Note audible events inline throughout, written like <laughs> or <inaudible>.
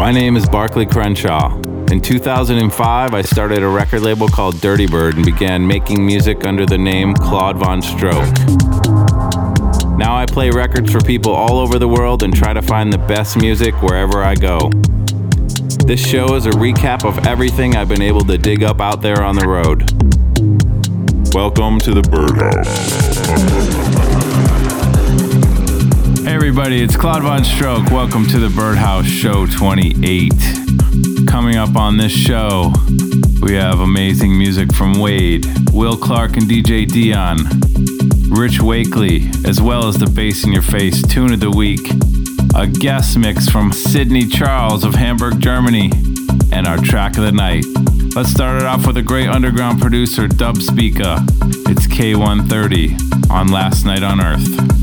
My name is Barclay Crenshaw. In 2005, I started a record label called Dirty Bird and began making music under the name Claude Von Stroke. Now I play records for people all over the world and try to find the best music wherever I go. This show is a recap of everything I've been able to dig up out there on the road. Welcome to the Birdhouse. Hey everybody, it's Claude Von Stroke. Welcome to the Birdhouse Show 28. Coming up on this show, we have amazing music from Wade, Will Clarke and DJ Dion, Rich Wakely, as well as the Bass in Your Face Tune of the Week, a guest mix from Sidney Charles of Hamburg, Germany, and our track of the night. Let's start it off with a great underground producer, Dubspeeka. It's K130 on Last Night on Earth.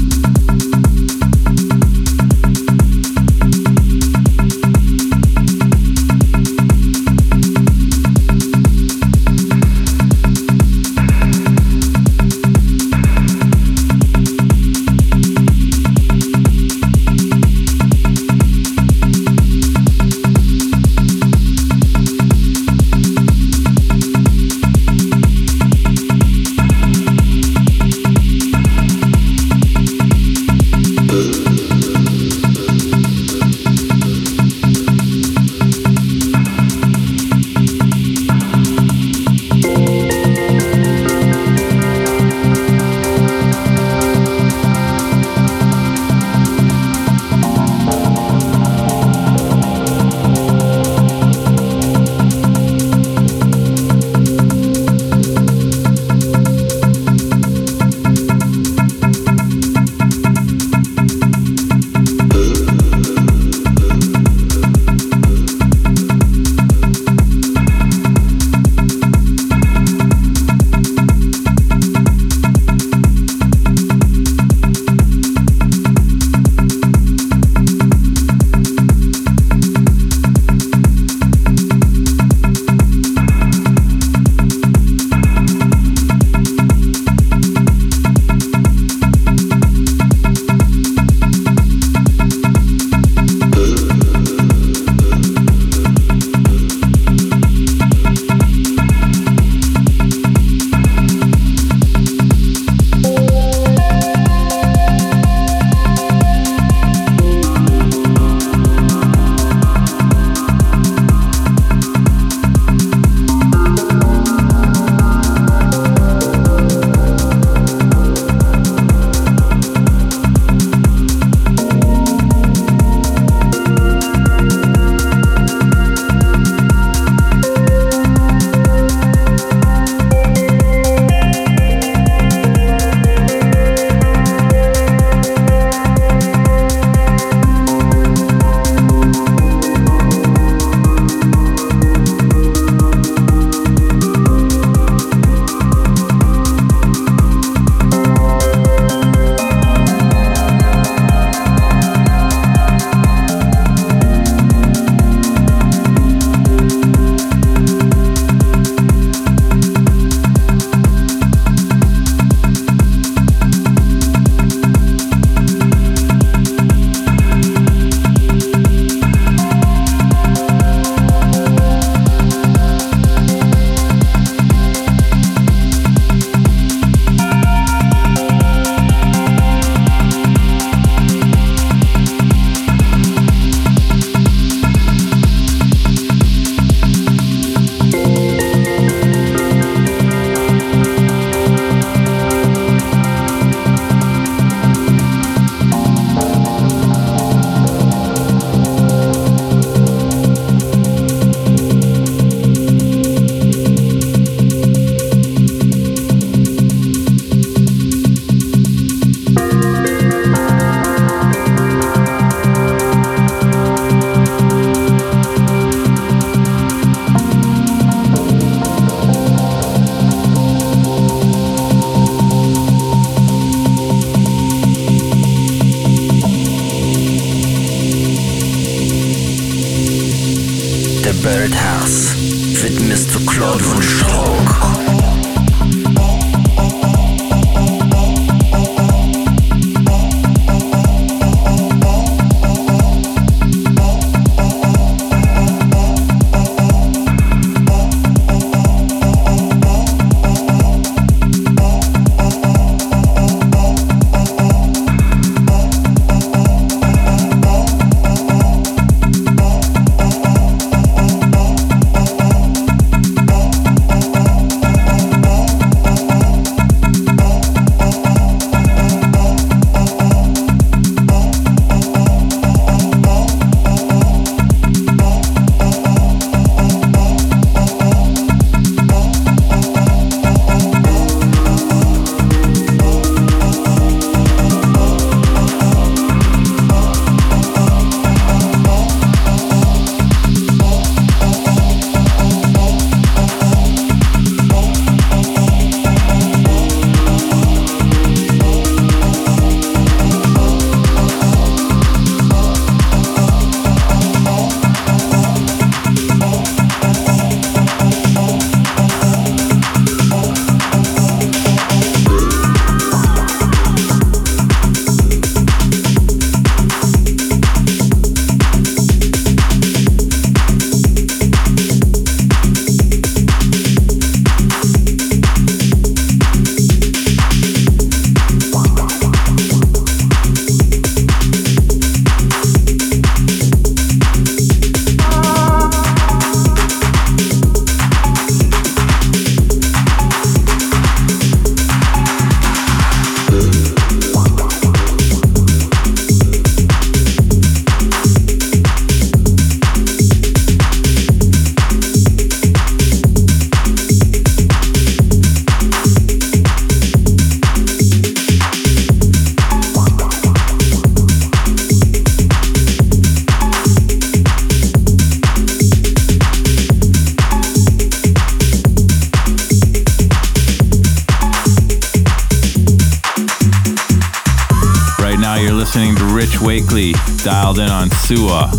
Dialed in on Sua.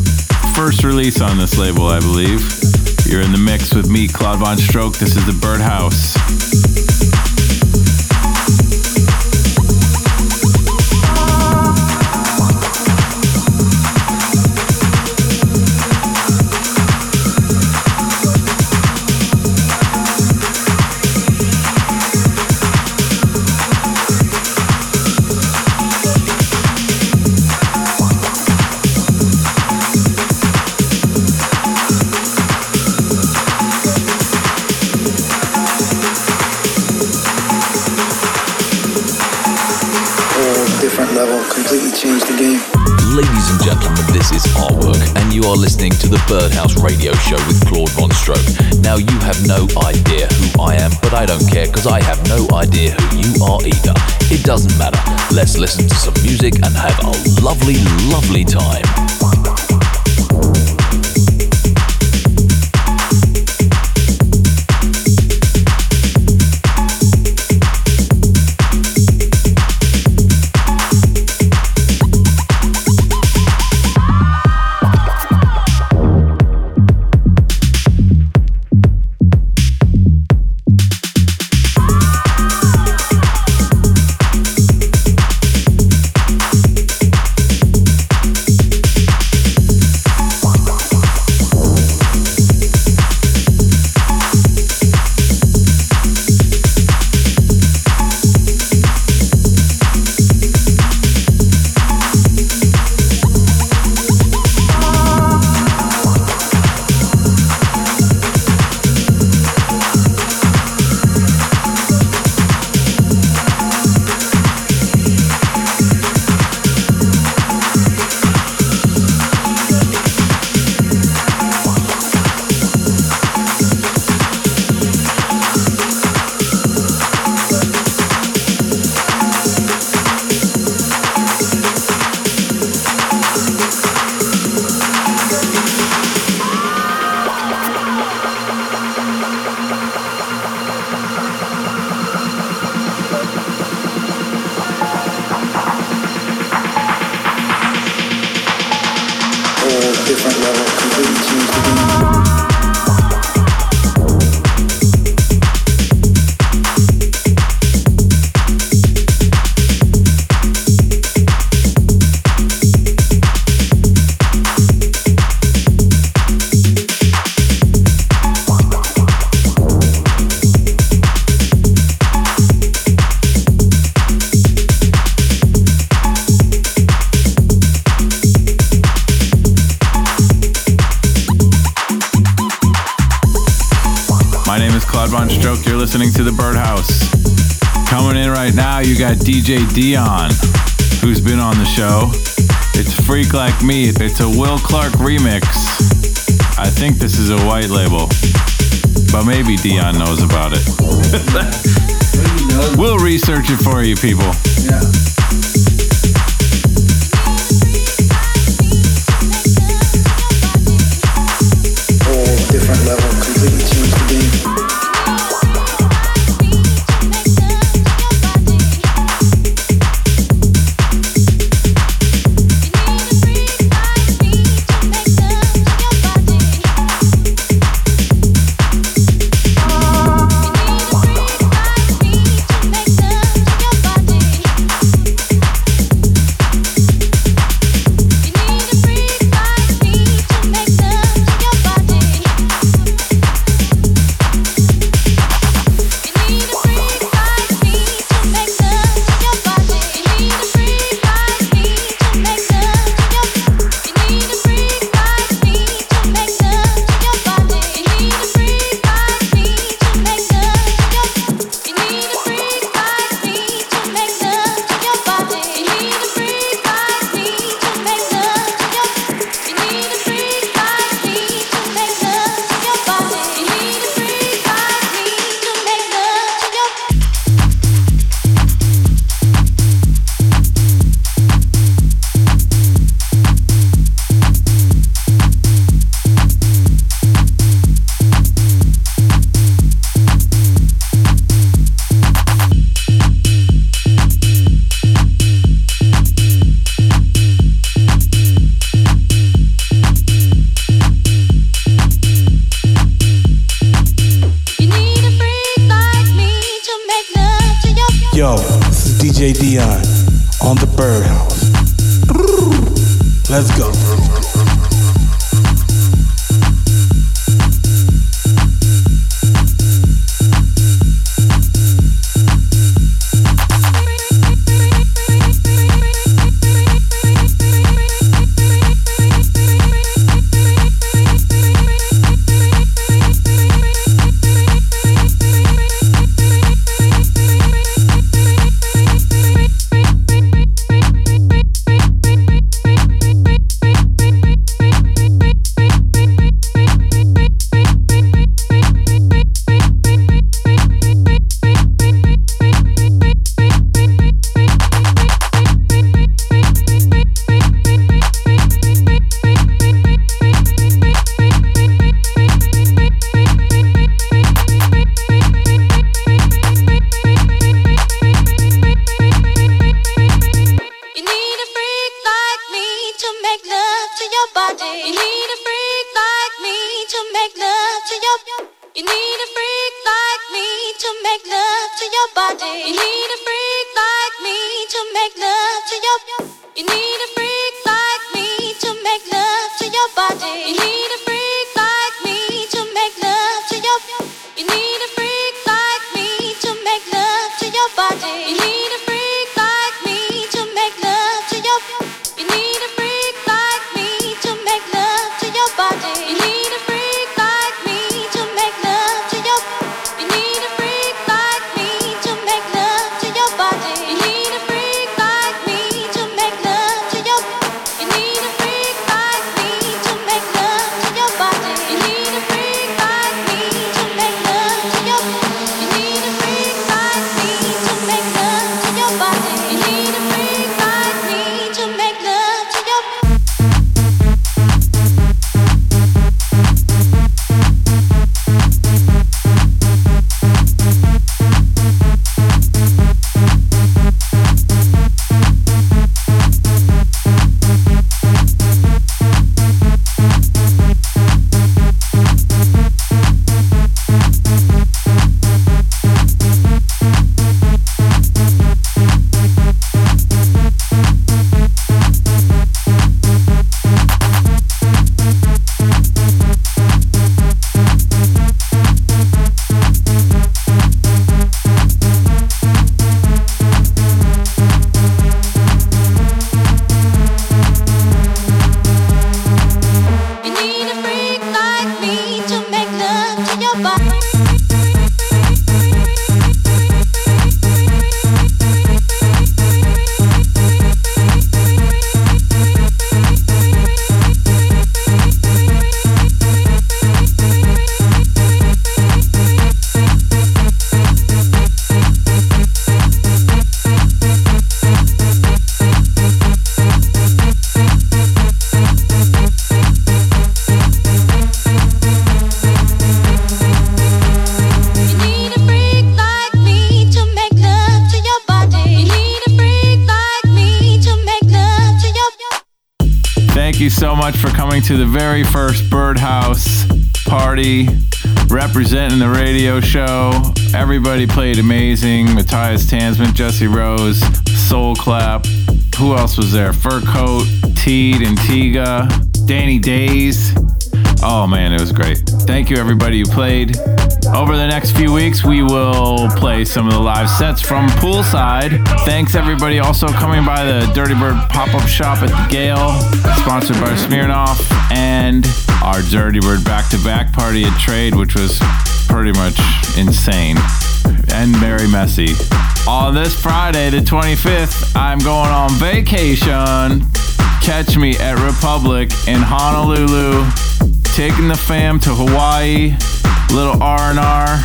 First release on this label, I believe. You're in the mix with me, Claude Von Stroke. This is the Birdhouse. Are listening to the Birdhouse Radio Show with Claude Von Stroke. Now, you have no idea who I am, but I don't care because I have no idea who you are either. It doesn't matter. Let's listen to some music and have a lovely, lovely time. DJ Dion, who's been on the show. It's Freak Like Me. It's a Will Clarke remix. I think this is a white label, but maybe Dion knows about it. <laughs> we'll research it for you, people. Yeah. To the very first Birdhouse party representing the radio show. Everybody played amazing. Matthias Tanzmann, Jesse Rose, Soul Clap. Who else was there? Fur Coat, Teed and Tiga, Danny Daze. Oh man, it was great. Thank you everybody who played. Over the next few weeks, we will play some of the live sets from poolside. Thanks everybody also coming by the Dirty Bird pop-up shop at the Gale, sponsored by Smirnoff, and our Dirty Bird back-to-back party at Trade, which was pretty much insane and very messy. On this Friday, the 25th, I'm going on vacation. Catch me at Republic in Honolulu, taking the fam to Hawaii little R&R.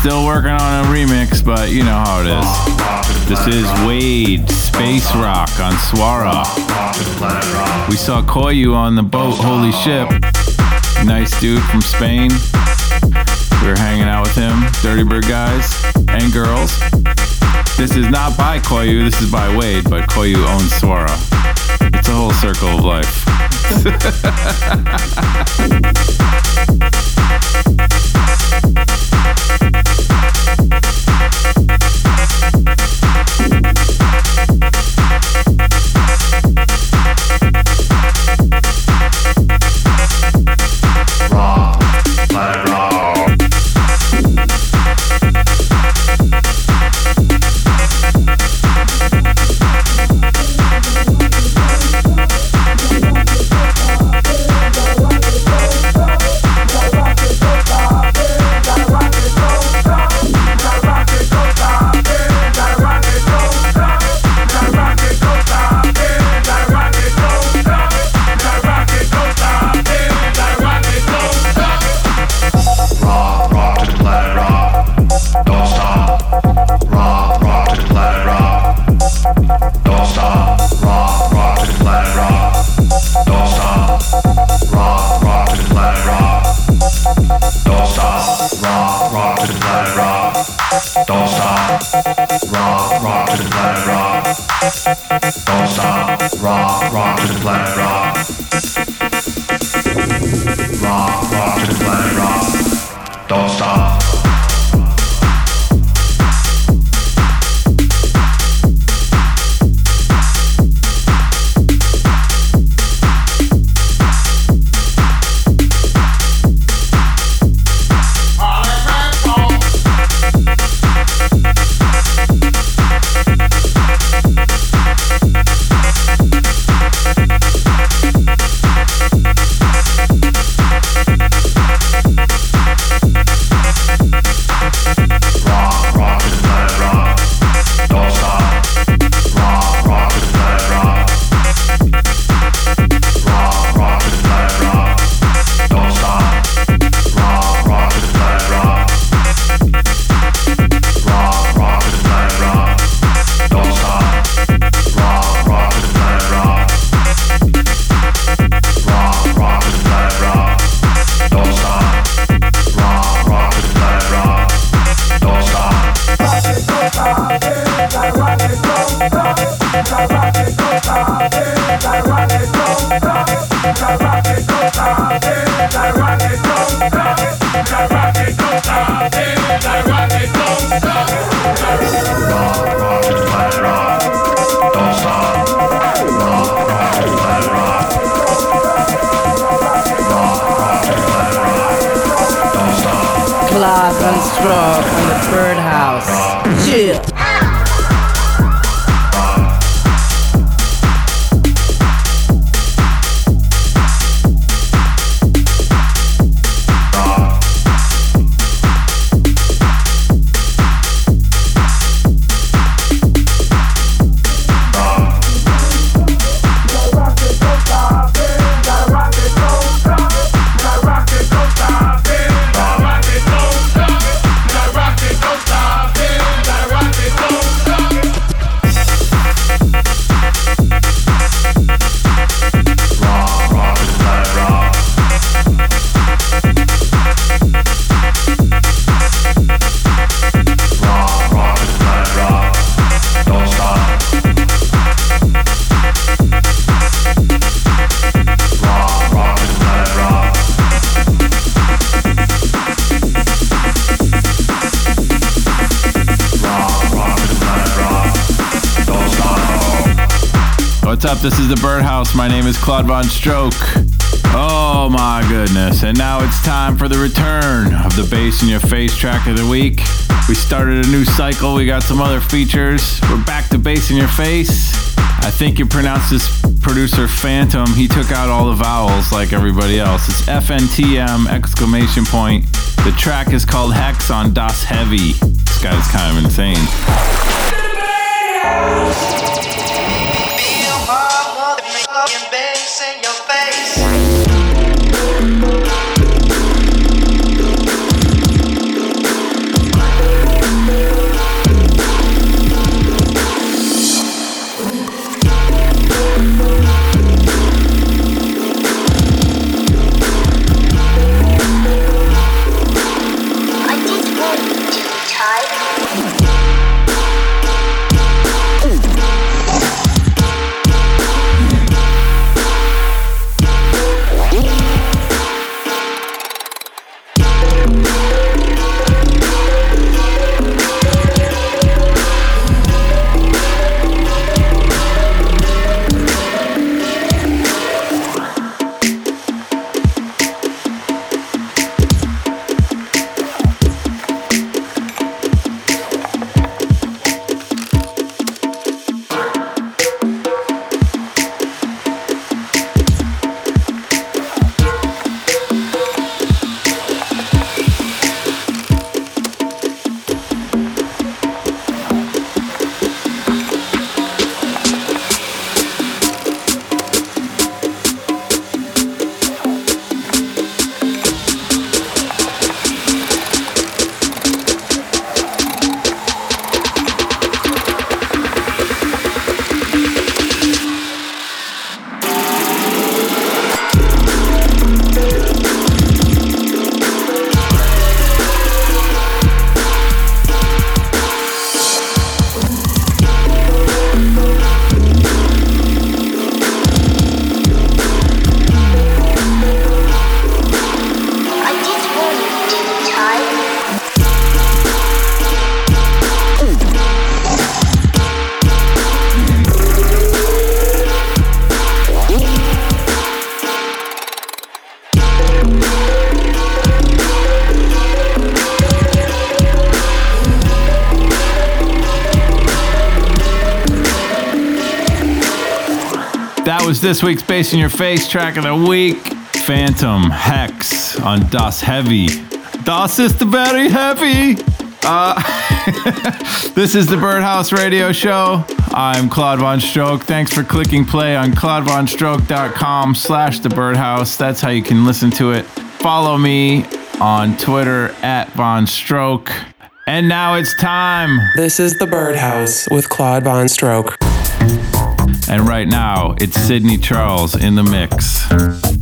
Still working on a remix, but you know how it is. This is Wade, Space Rock on Suara. We saw Coyu on the boat, Holy Ship. Nice dude from Spain. We were hanging out with him, Dirty Bird guys and girls. This is not by Coyu, this is by Wade, but Coyu owns Suara. It's a whole circle of life. <laughs> Don't stop. Rock, rock to the planet, rock. Rock, rock to the planet, rock. Is the Birdhouse. My name is Claude Von Stroke. Oh my goodness. And now it's time for the return of the Bass in Your Face track of the week. We started a new cycle. We got some other features. We're back to Bass in Your Face. I think you pronounce this producer Phantom. He took out all the vowels like everybody else. It's FNTM exclamation point. The track is called Hex on Das Heavy. This guy's kind of insane. This week's Bass in Your Face track of the week Phantom Hex on Das Heavy. Das ist the very heavy. Uh, <laughs> this is the Birdhouse Radio Show. I'm Claude Von Stroke. Thanks for clicking play on claudevonstroke.com slash the Birdhouse. That's how you can listen to it. Follow me on Twitter at Von Stroke. And now it's time. This is the Birdhouse with Claude Von Stroke. And right now, it's Sidney Charles in the mix.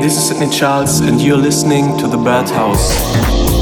This is Sidney Charles, and you're listening to The Birdhouse.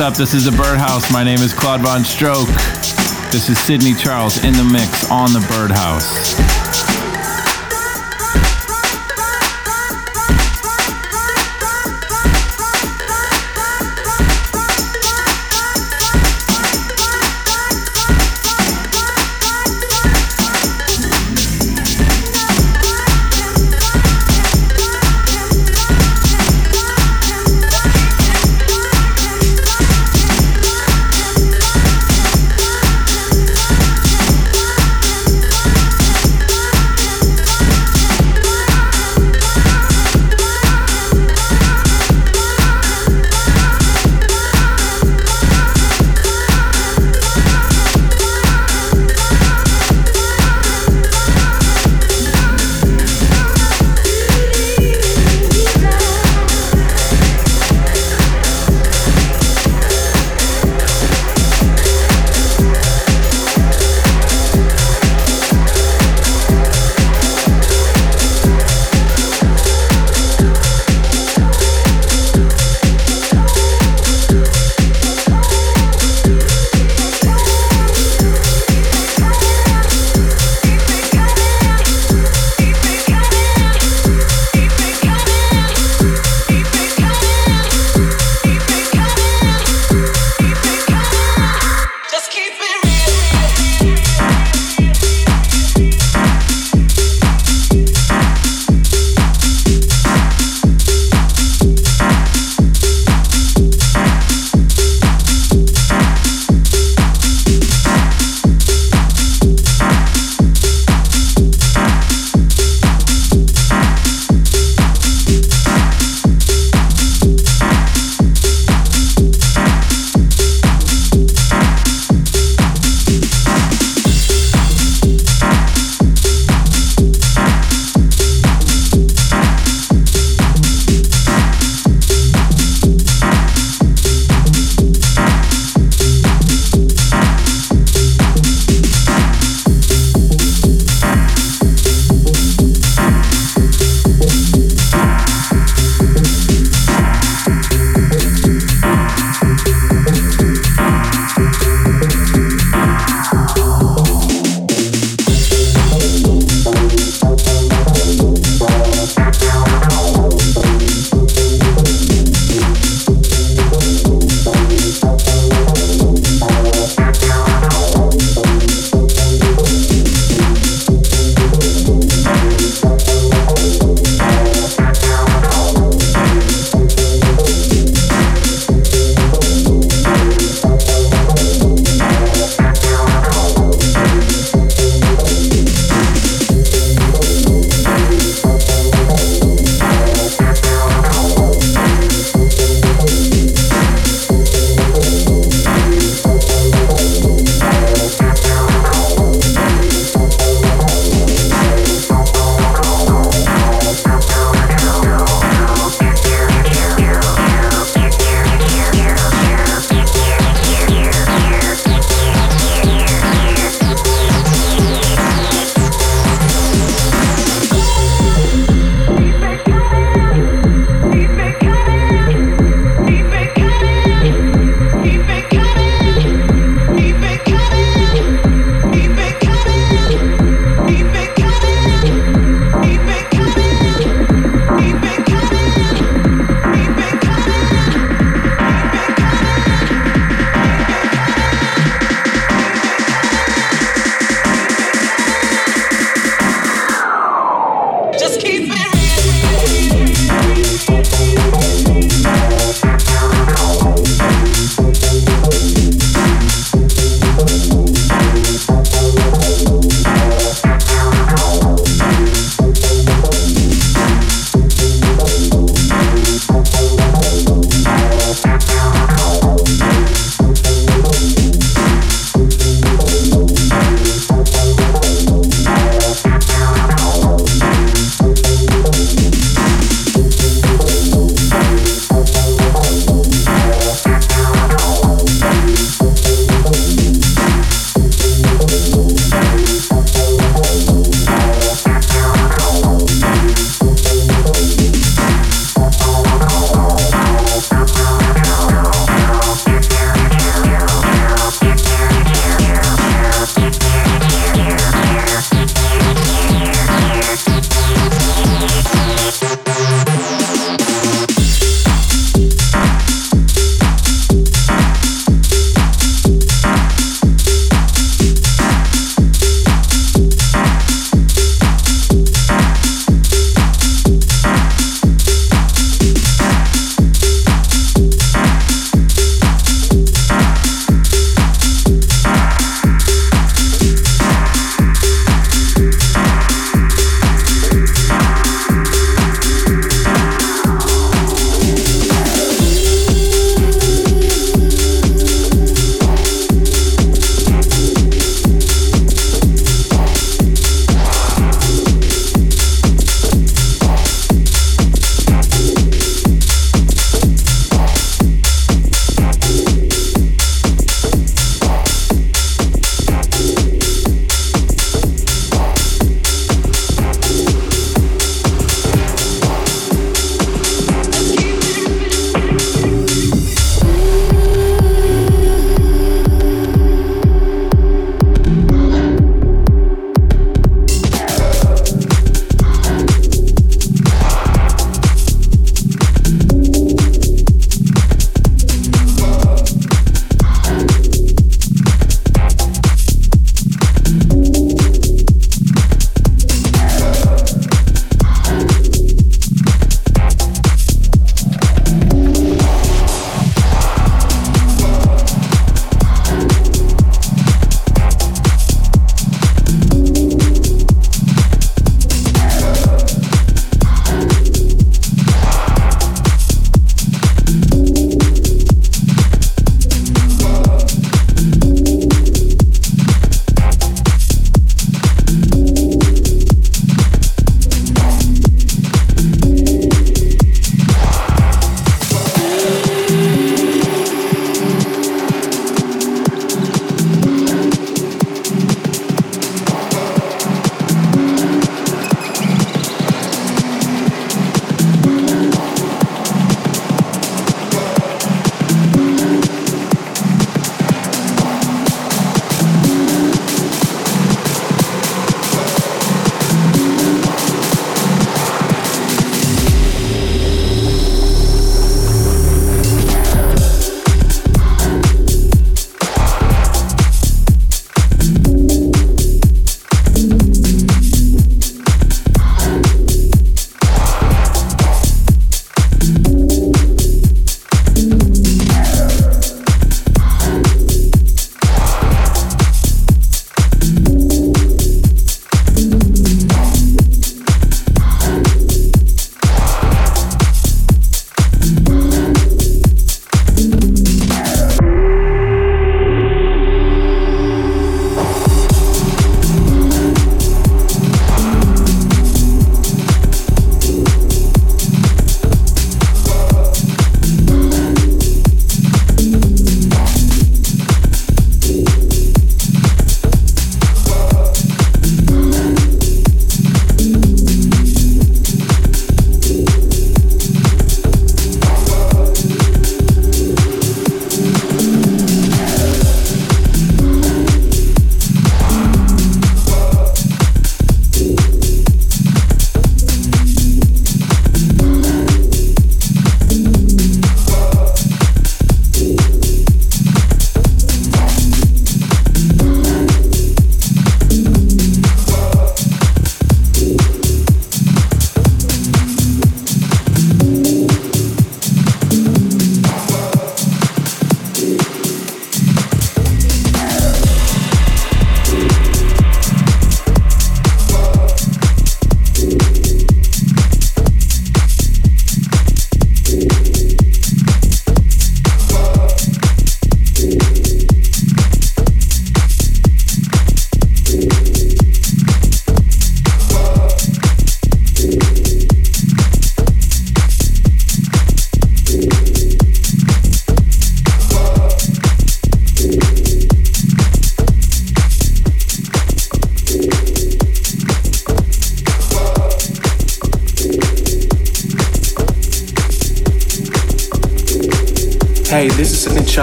What's up? This is the Birdhouse. My name is Claude VonStroke. This is Sidney Charles in the mix on the Birdhouse.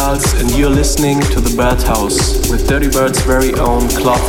And you're listening to The Birdhouse with Dirty Bird's very own Claude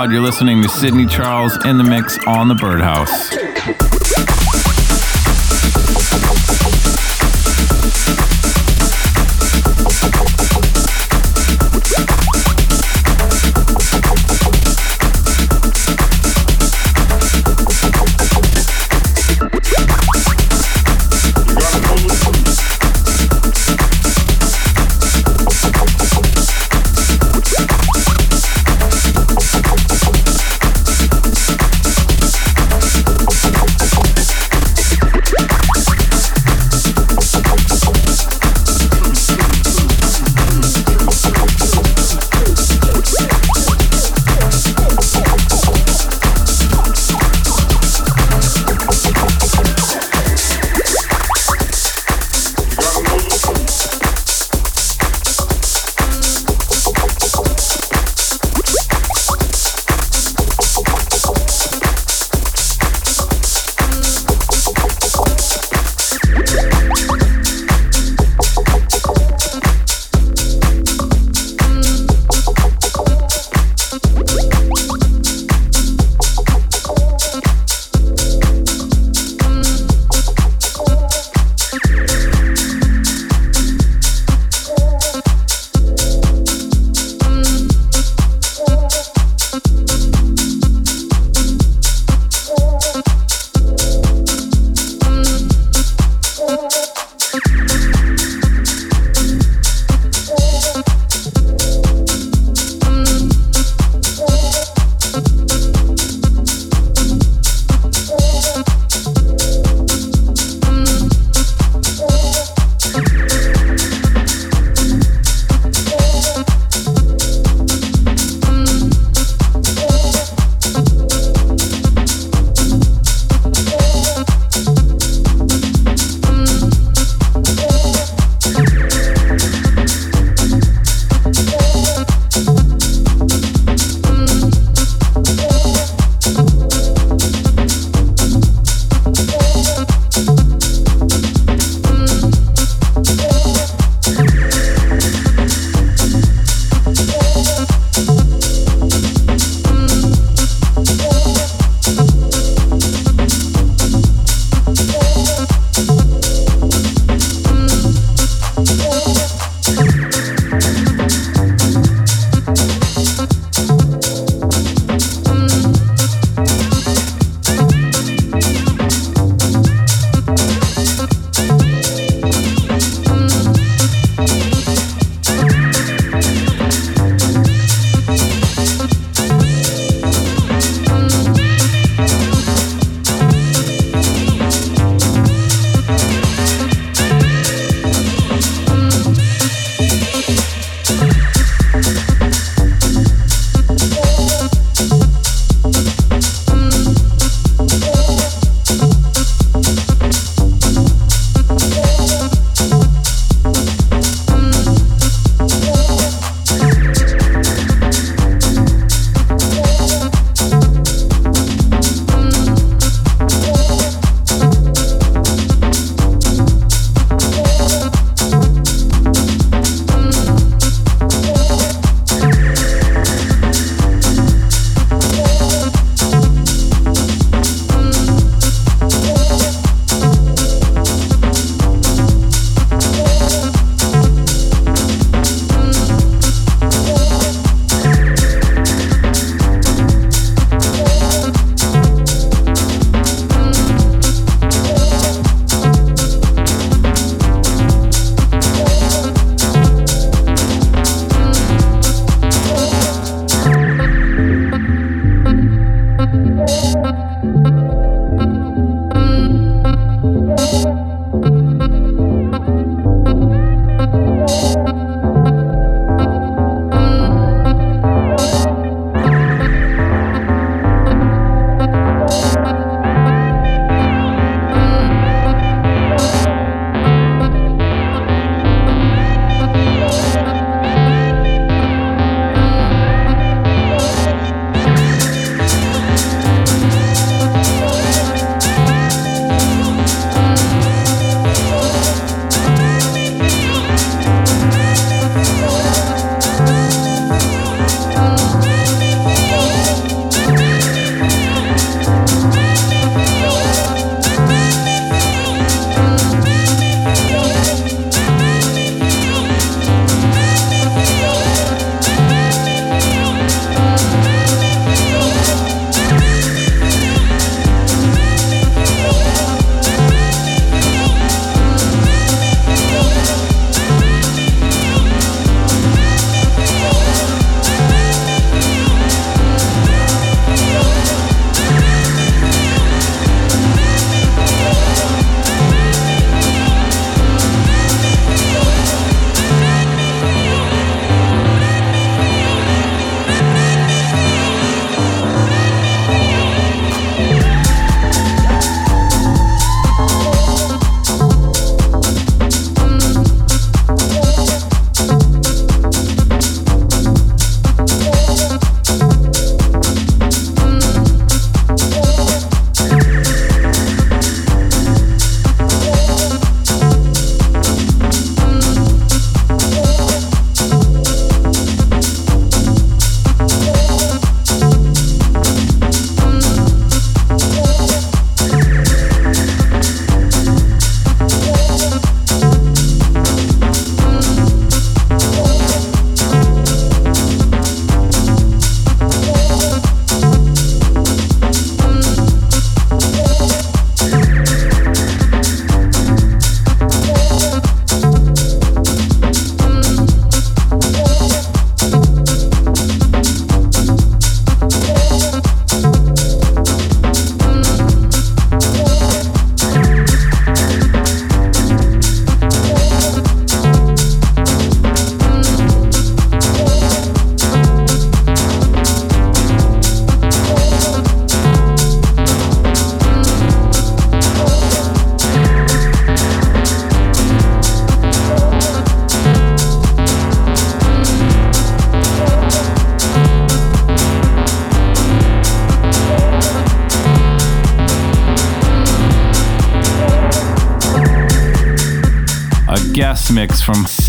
VonStroke. You're listening to Sidney Charles in the mix on the Birdhouse.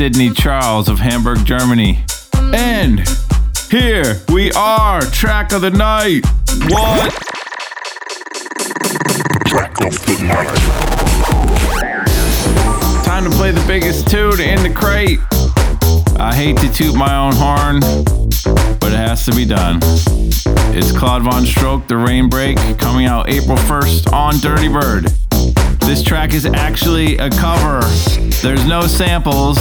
Sidney Charles of Hamburg, Germany. And here we are, track of the night. What? Track of the night. Time to play the biggest tune in the crate. I hate to toot my own horn, but it has to be done. It's Claude VonStroke, The Rain Break, coming out April 1st on Dirty Bird. This track is actually a cover there's no samples,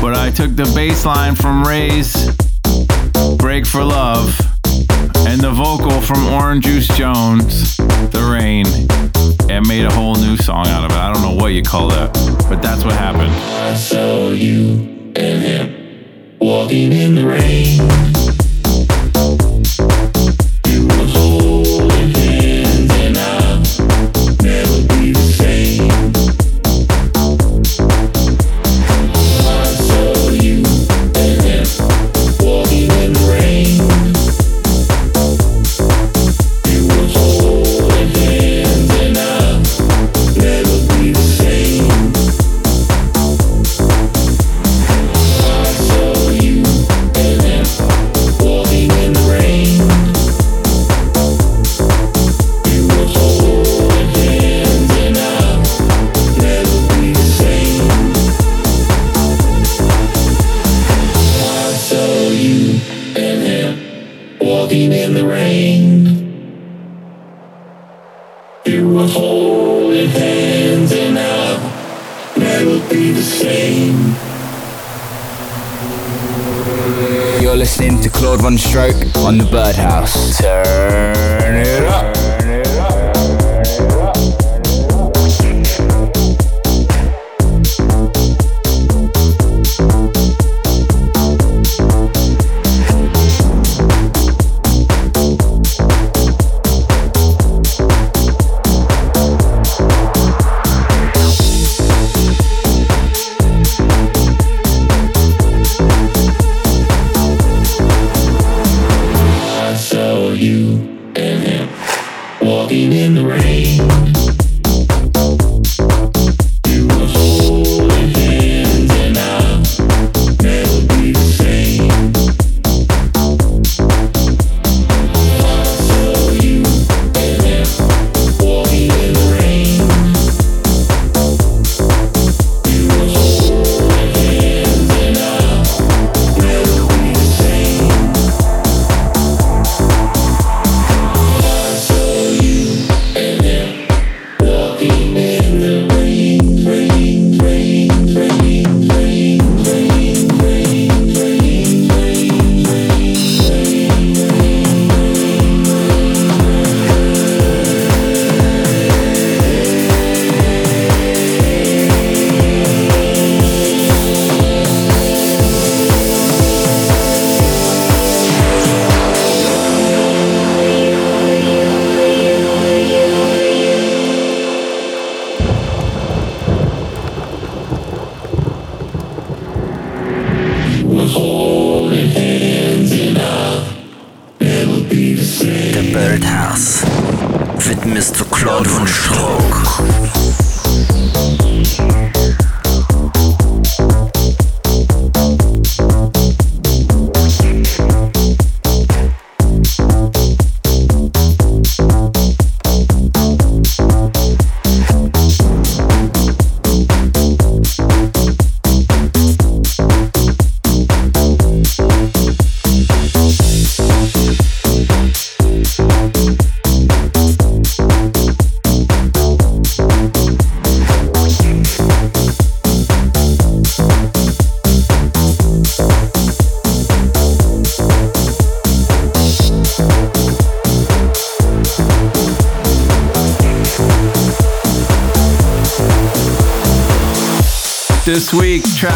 but I took the bass line from Raze Break for Love and the vocal from Orange Juice Jones, The Rain, and made a whole new song out of it. I don't know what you call that, but that's what happened. I saw you and him walking in the rain.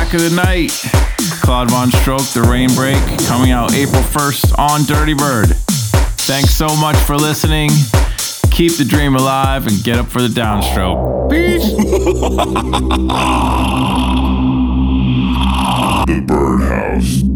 Track of the night Claude VonStroke, The Rain Break, coming out April 1st on Dirty Bird. Thanks so much for listening. Keep the dream alive and get up for the downstroke. Peace. <laughs> the Birdhouse.